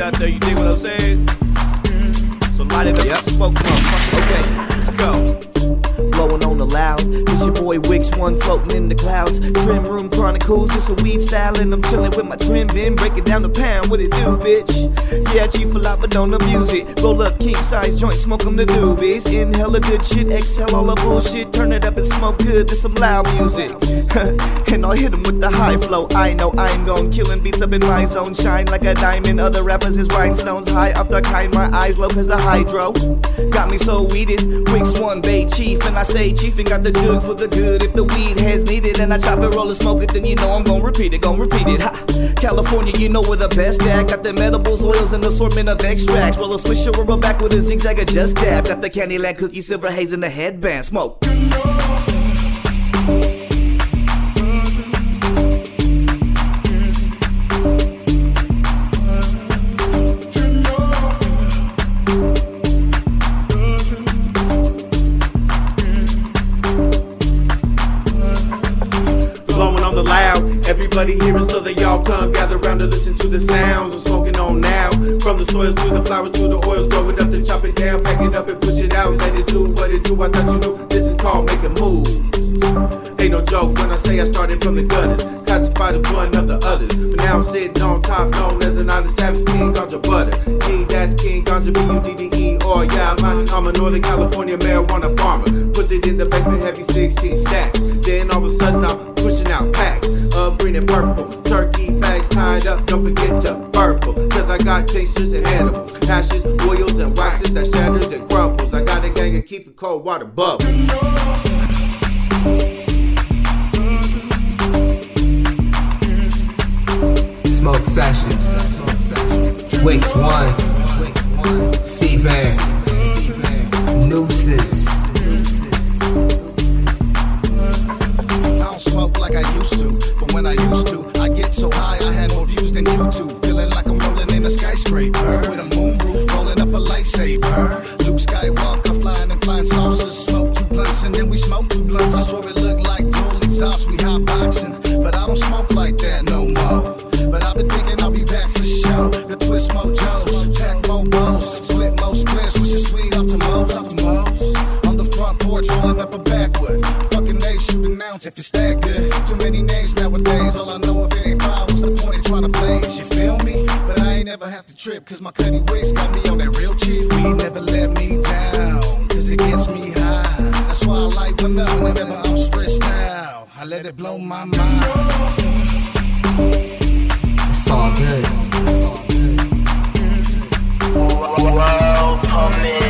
out there. You dig what I'm saying? So light it up, yep. smoke up. Okay, let's go. Blowing on the loud. Boy Wix one floating in the clouds. Trim room chronicles, it's a weed style, and I'm chilling with my trim bin, breaking down the pound. What it do, bitch? Yeah, chief a lot, but don't abuse it. Roll up king size joint, smoke 'em the doobies. Inhale a good shit, exhale all the bullshit. Turn it up and smoke good to some loud music. and I'll hit 'em with the high flow. I know I'm gon' killing beats up in my zone. Shine like a diamond. Other rappers is rhinestones. High off the kind, my eyes low cause the hydro. Got me so weeded. Wix one bay chief, and I stay chief and got the jug for the good. If the weed has needed and I chop it, roll it, smoke it, then you know I'm gon' repeat it, gon' repeat it. Ha! California, you know we're the best at. Got the edibles, oils, and assortment of extracts. Roll a swisher or a back with a zigzag or just dab. Got the Candyland cookie, silver haze, and the headband. Smoke. Everybody hearing so they all come gather round to listen to the sounds I'm smoking on now. From the soils to the flowers to the oils, grow it up to chop it down, pack it up and push it out. Let it do what it do. I thought you knew this is called making moves. Ain't no joke when I say I started from the gutters. Classified as one of the others. But now I'm sitting on top, known as an honest savage king, ganja budder. King, that's king, ganja B-U-D-D-E. Or yeah, I'm, I'm a Northern California marijuana farmer. Put it in the basement, heavy 16 stacks. Then all of a sudden I'm I got tinctures and animals. Ashes, oils, and waxes that shatters and crumbles. I got a gang of keep it cold water bubbles. Smoke Sessions. Wix One. C Bear. Nuisance. I don't smoke like I used to, but when I used to, I get so high I had more views than YouTube. I swear it looked like dual exhaust, we hot boxing, but I don't smoke like that no more. But I've been thinking I'll be back for sure. The twist mojos, jack more bows, split more splits, switch your sweet up to Mo's, up the front porch, rolling up a backwood. Fucking names shooting out if it's that good. Too many names nowadays, all I know if it ain't fire, what's the point in trying to blaze? You feel me? But I ain't never have to trip, cause my cutty waist got me on that real chief. We never let me down, let it blow my mind. It's all good. It's all good. World coming.